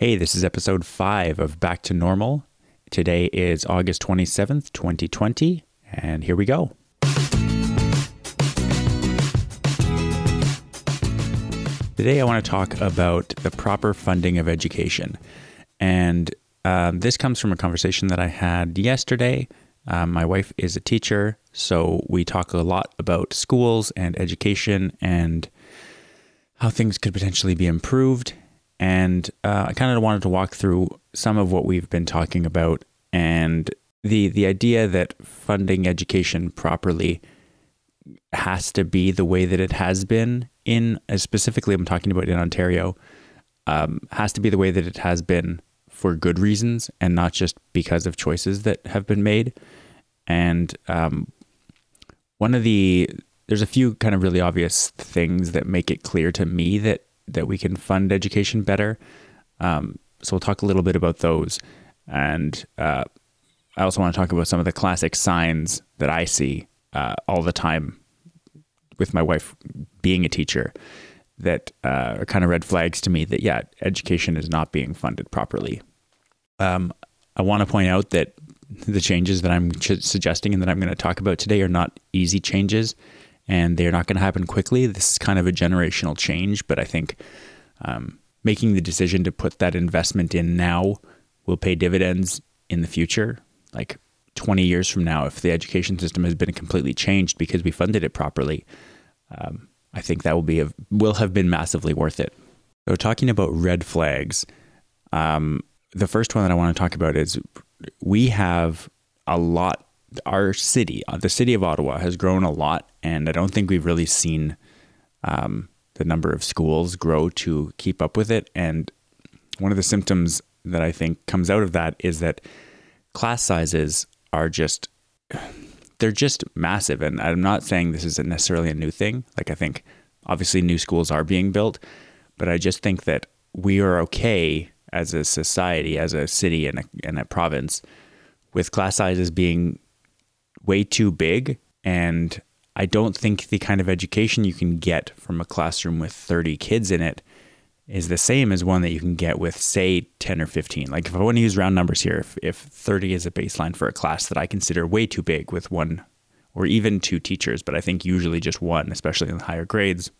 Hey, this is episode five of Back to Normal. Today is August 27th, 2020, and here we go. Today, I want to talk about the proper funding of education. And um, this comes from a conversation that I had yesterday. Um, my wife is a teacher, so we talk a lot about schools and education and how things could potentially be improved. And uh, I kind of wanted to walk through some of what we've been talking about and the the idea that funding education properly has to be the way that it has been in specifically I'm talking about in Ontario um, has to be the way that it has been for good reasons and not just because of choices that have been made. And um, one of the there's a few kind of really obvious things that make it clear to me that that we can fund education better. Um, so we'll talk a little bit about those, and uh, I also want to talk about some of the classic signs that I see uh, all the time with my wife being a teacher that uh, are kind of red flags to me that yeah, education is not being funded properly. Um, I want to point out that the changes that I'm ch- suggesting and that I'm going to talk about today are not easy changes and they're not going to happen quickly. This is kind of a generational change, but I think um, making the decision to put that investment in now will pay dividends in the future, like 20 years from now, if the education system has been completely changed because we funded it properly. Um, I think that will be a, will have been massively worth it. So, talking about red flags, um, the first one that I want to talk about is we have a lot our city, uh, the city of Ottawa, has grown a lot, and I don't think we've really seen um, the number of schools grow to keep up with it. And one of the symptoms that I think comes out of that is that class sizes are just they're just massive. And I'm not saying this isn't necessarily a new thing. Like I think obviously new schools are being built, but I just think that we are okay as a society, as a city and a, and a province, with class sizes being way too big. And I don't think the kind of education you can get from a classroom with 30 kids in it is the same as one that you can get with, say, 10 or 15. Like, if I want to use round numbers here, if, if 30 is a baseline for a class that I consider way too big with one or even two teachers, but I think usually just one, especially in the higher grades,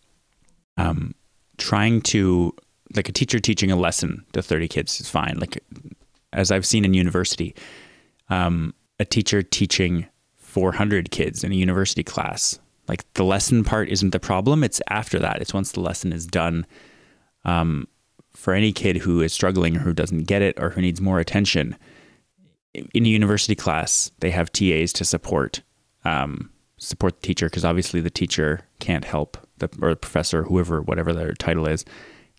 um, trying to, like, a teacher teaching a lesson to 30 kids is fine. Like, as I've seen in university, um, a teacher teaching 400 kids in a university class. Like the lesson part isn't the problem. It's after that. It's once the lesson is done. Um, for any kid who is struggling or who doesn't get it or who needs more attention, in a university class, they have TAs to support um, support the teacher because obviously the teacher can't help the or the professor, whoever, whatever their title is,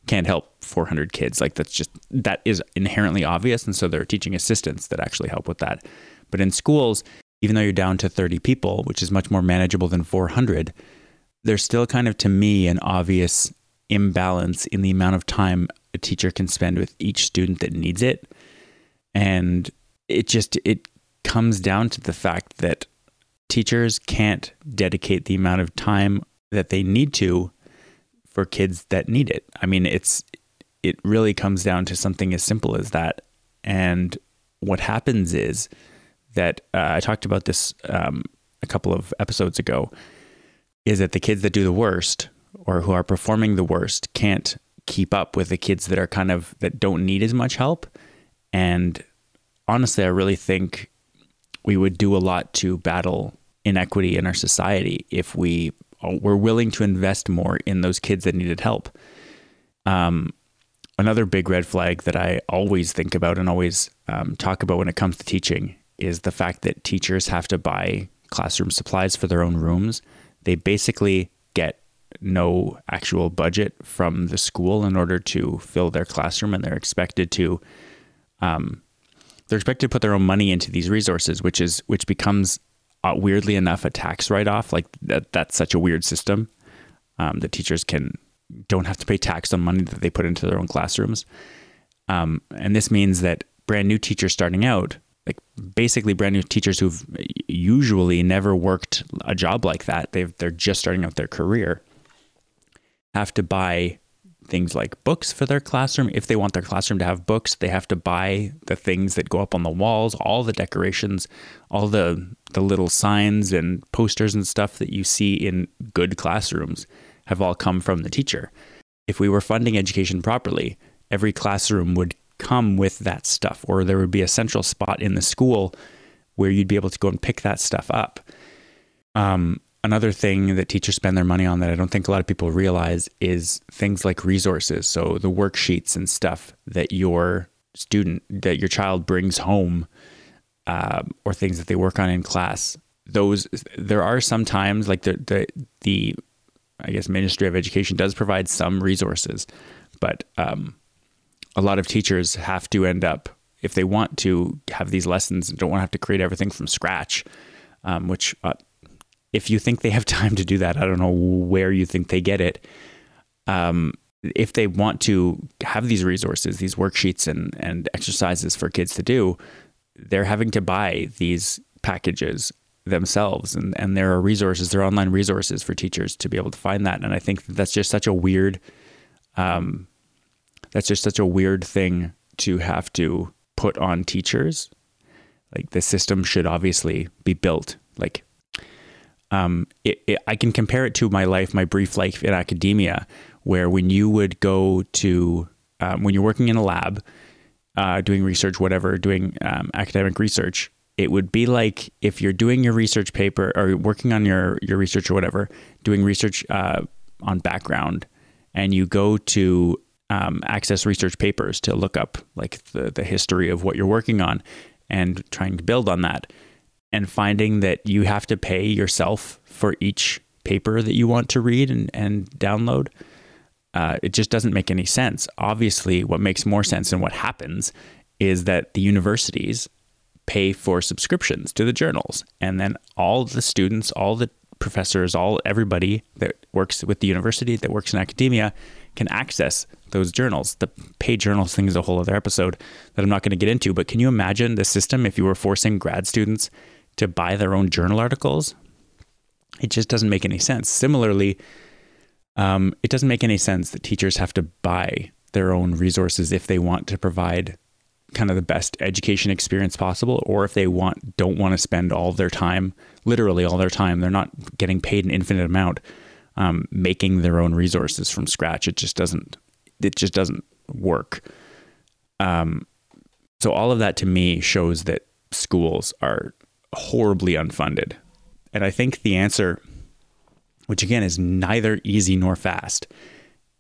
can't help 400 kids. Like that's just that is inherently obvious, and so there are teaching assistants that actually help with that. But in schools, even though you're down to 30 people, which is much more manageable than 400, there's still kind of, to me, an obvious imbalance in the amount of time a teacher can spend with each student that needs it. And it just, it comes down to the fact that teachers can't dedicate the amount of time that they need to for kids that need it. I mean, it's, it really comes down to something as simple as that. And what happens is, that uh, I talked about this um, a couple of episodes ago is that the kids that do the worst or who are performing the worst can't keep up with the kids that are kind of that don't need as much help. And honestly I really think we would do a lot to battle inequity in our society if we were willing to invest more in those kids that needed help. Um, another big red flag that I always think about and always um, talk about when it comes to teaching is the fact that teachers have to buy classroom supplies for their own rooms. They basically get no actual budget from the school in order to fill their classroom, and they're expected to um, they're expected to put their own money into these resources, which is which becomes uh, weirdly enough a tax write off. Like that, that's such a weird system um, that teachers can don't have to pay tax on money that they put into their own classrooms. Um, and this means that brand new teachers starting out like basically brand new teachers who've usually never worked a job like that. They've they're just starting out their career. Have to buy things like books for their classroom. If they want their classroom to have books, they have to buy the things that go up on the walls, all the decorations, all the the little signs and posters and stuff that you see in good classrooms have all come from the teacher. If we were funding education properly, every classroom would come with that stuff or there would be a central spot in the school where you'd be able to go and pick that stuff up. Um, another thing that teachers spend their money on that I don't think a lot of people realize is things like resources. So the worksheets and stuff that your student, that your child brings home, uh, or things that they work on in class. Those there are sometimes like the the the I guess Ministry of Education does provide some resources, but um, a lot of teachers have to end up if they want to have these lessons and don't want to have to create everything from scratch, um, which uh, if you think they have time to do that, I don't know where you think they get it. Um, if they want to have these resources, these worksheets and, and exercises for kids to do, they're having to buy these packages themselves. And, and there are resources, there are online resources for teachers to be able to find that. And I think that that's just such a weird, um, that's just such a weird thing to have to put on teachers. Like the system should obviously be built like um, it, it, I can compare it to my life, my brief life in academia, where when you would go to, um, when you're working in a lab, uh, doing research, whatever, doing um, academic research, it would be like if you're doing your research paper or working on your, your research or whatever, doing research uh, on background, and you go to um, access research papers to look up like the, the history of what you're working on and trying to build on that and finding that you have to pay yourself for each paper that you want to read and, and download, uh, it just doesn't make any sense. Obviously, what makes more sense and what happens is that the universities pay for subscriptions to the journals, and then all the students, all the professors, all everybody that works with the university, that works in academia, can access those journals. The paid journals thing is a whole other episode that I'm not going to get into. But can you imagine the system if you were forcing grad students to buy their own journal articles, it just doesn't make any sense. Similarly, um, it doesn't make any sense that teachers have to buy their own resources if they want to provide kind of the best education experience possible or if they want don't want to spend all their time literally all their time they're not getting paid an infinite amount um, making their own resources from scratch it just doesn't it just doesn't work um, so all of that to me shows that schools are horribly unfunded. And I think the answer, which again is neither easy nor fast,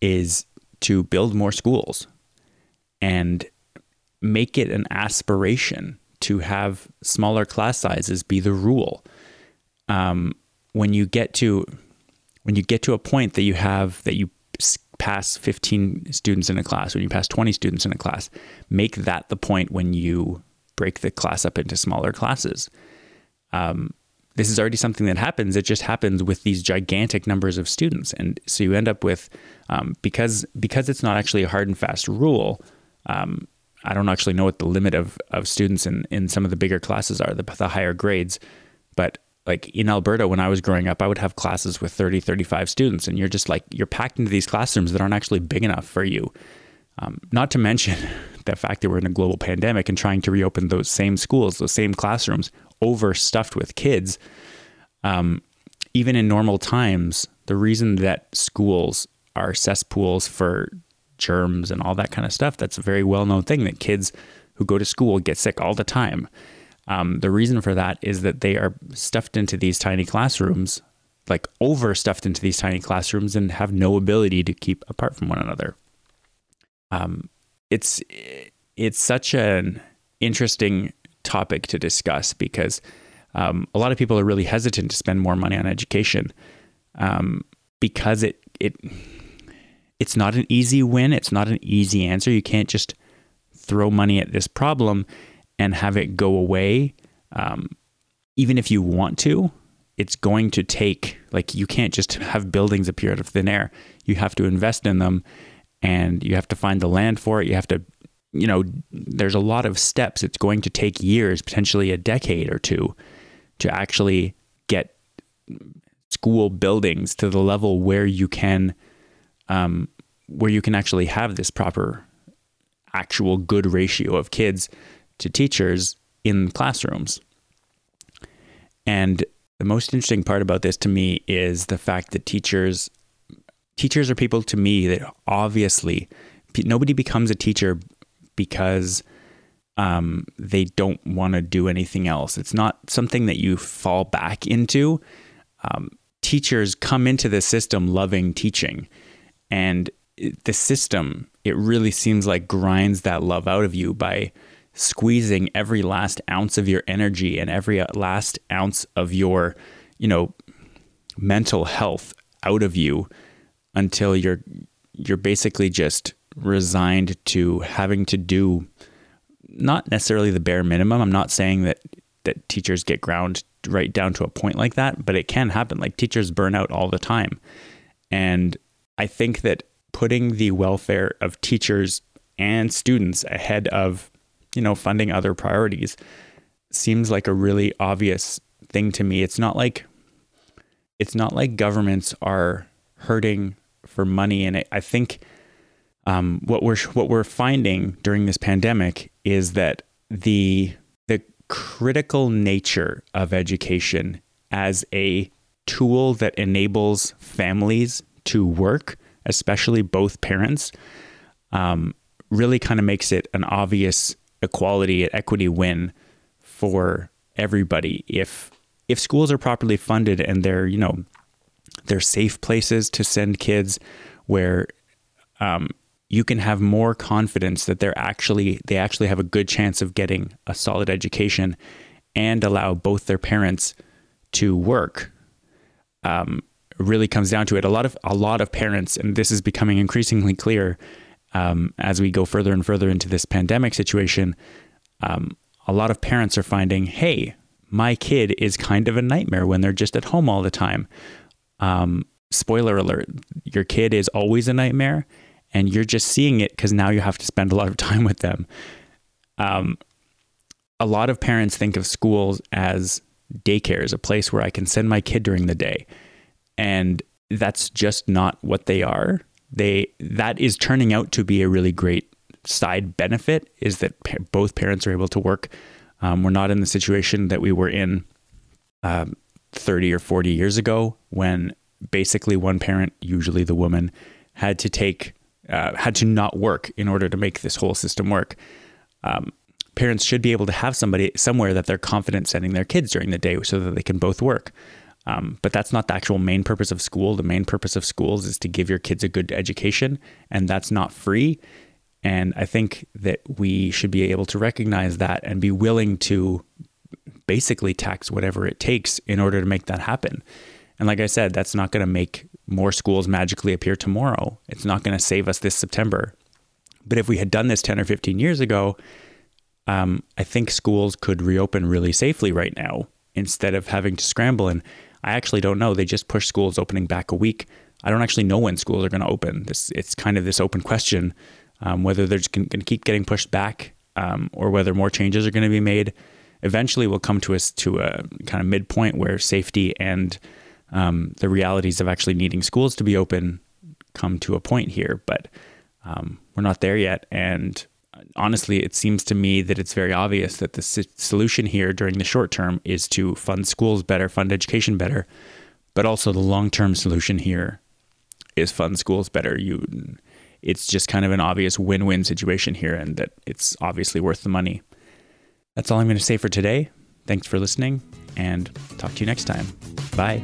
is to build more schools and make it an aspiration to have smaller class sizes be the rule. Um, when you get to when you get to a point that you have that you pass 15 students in a class, when you pass 20 students in a class, make that the point when you break the class up into smaller classes um, this is already something that happens. It just happens with these gigantic numbers of students, and so you end up with um, because because it's not actually a hard and fast rule. Um, I don't actually know what the limit of, of students in, in some of the bigger classes are, the, the higher grades. But like in Alberta, when I was growing up, I would have classes with 30, 35 students, and you're just like, you're packed into these classrooms that aren't actually big enough for you. Um, not to mention the fact that we're in a global pandemic and trying to reopen those same schools, those same classrooms overstuffed with kids. Um, even in normal times, the reason that schools are cesspools for germs and all that kind of stuff, that's a very well known thing that kids who go to school get sick all the time. Um, the reason for that is that they are stuffed into these tiny classrooms, like overstuffed into these tiny classrooms, and have no ability to keep apart from one another. Um, it's it's such an interesting topic to discuss because um, a lot of people are really hesitant to spend more money on education um, because it it it's not an easy win. It's not an easy answer. You can't just throw money at this problem and have it go away. Um, even if you want to, it's going to take like you can't just have buildings appear out of thin air. You have to invest in them, and you have to find the land for it. You have to you know, there's a lot of steps. It's going to take years, potentially a decade or two, to actually get school buildings to the level where you can um, where you can actually have this proper, actual good ratio of kids to teachers in classrooms. And the most interesting part about this to me is the fact that teachers teachers are people to me that obviously nobody becomes a teacher because um, they don't want to do anything else. It's not something that you fall back into. Um, teachers come into the system loving teaching, and the system it really seems like grinds that love out of you by squeezing every last ounce of your energy and every uh, last ounce of your, you know, mental health out of you until you're you're basically just resigned to having to do not necessarily the bare minimum. I'm not saying that that teachers get ground right down to a point like that, but it can happen. Like teachers burn out all the time. And I think that putting the welfare of teachers and students ahead of, you know, funding other priorities seems like a really obvious thing to me. It's not like it's not like governments are hurting for money and I think um, what we're what we're finding during this pandemic is that the the critical nature of education as a tool that enables families to work, especially both parents, um, really kind of makes it an obvious equality and equity win for everybody. If if schools are properly funded and they're you know they're safe places to send kids where um, you can have more confidence that they're actually they actually have a good chance of getting a solid education and allow both their parents to work um, really comes down to it a lot of a lot of parents and this is becoming increasingly clear um, as we go further and further into this pandemic situation um, a lot of parents are finding hey my kid is kind of a nightmare when they're just at home all the time um, spoiler alert your kid is always a nightmare and you're just seeing it because now you have to spend a lot of time with them. Um, a lot of parents think of schools as daycares, a place where I can send my kid during the day, and that's just not what they are. They that is turning out to be a really great side benefit is that pa- both parents are able to work. Um, we're not in the situation that we were in um, 30 or 40 years ago when basically one parent, usually the woman, had to take uh, had to not work in order to make this whole system work. Um, parents should be able to have somebody somewhere that they're confident sending their kids during the day so that they can both work. Um, but that's not the actual main purpose of school. The main purpose of schools is to give your kids a good education, and that's not free. And I think that we should be able to recognize that and be willing to basically tax whatever it takes in order to make that happen. And like I said, that's not going to make more schools magically appear tomorrow. It's not going to save us this September. But if we had done this 10 or 15 years ago, um, I think schools could reopen really safely right now instead of having to scramble. And I actually don't know. They just pushed schools opening back a week. I don't actually know when schools are going to open. This it's kind of this open question um, whether they're going to keep getting pushed back um, or whether more changes are going to be made. Eventually, we'll come to us to a kind of midpoint where safety and um, the realities of actually needing schools to be open come to a point here, but um, we're not there yet. And honestly, it seems to me that it's very obvious that the solution here during the short term is to fund schools better, fund education better, but also the long term solution here is fund schools better. You, it's just kind of an obvious win win situation here, and that it's obviously worth the money. That's all I'm going to say for today. Thanks for listening, and talk to you next time. Bye.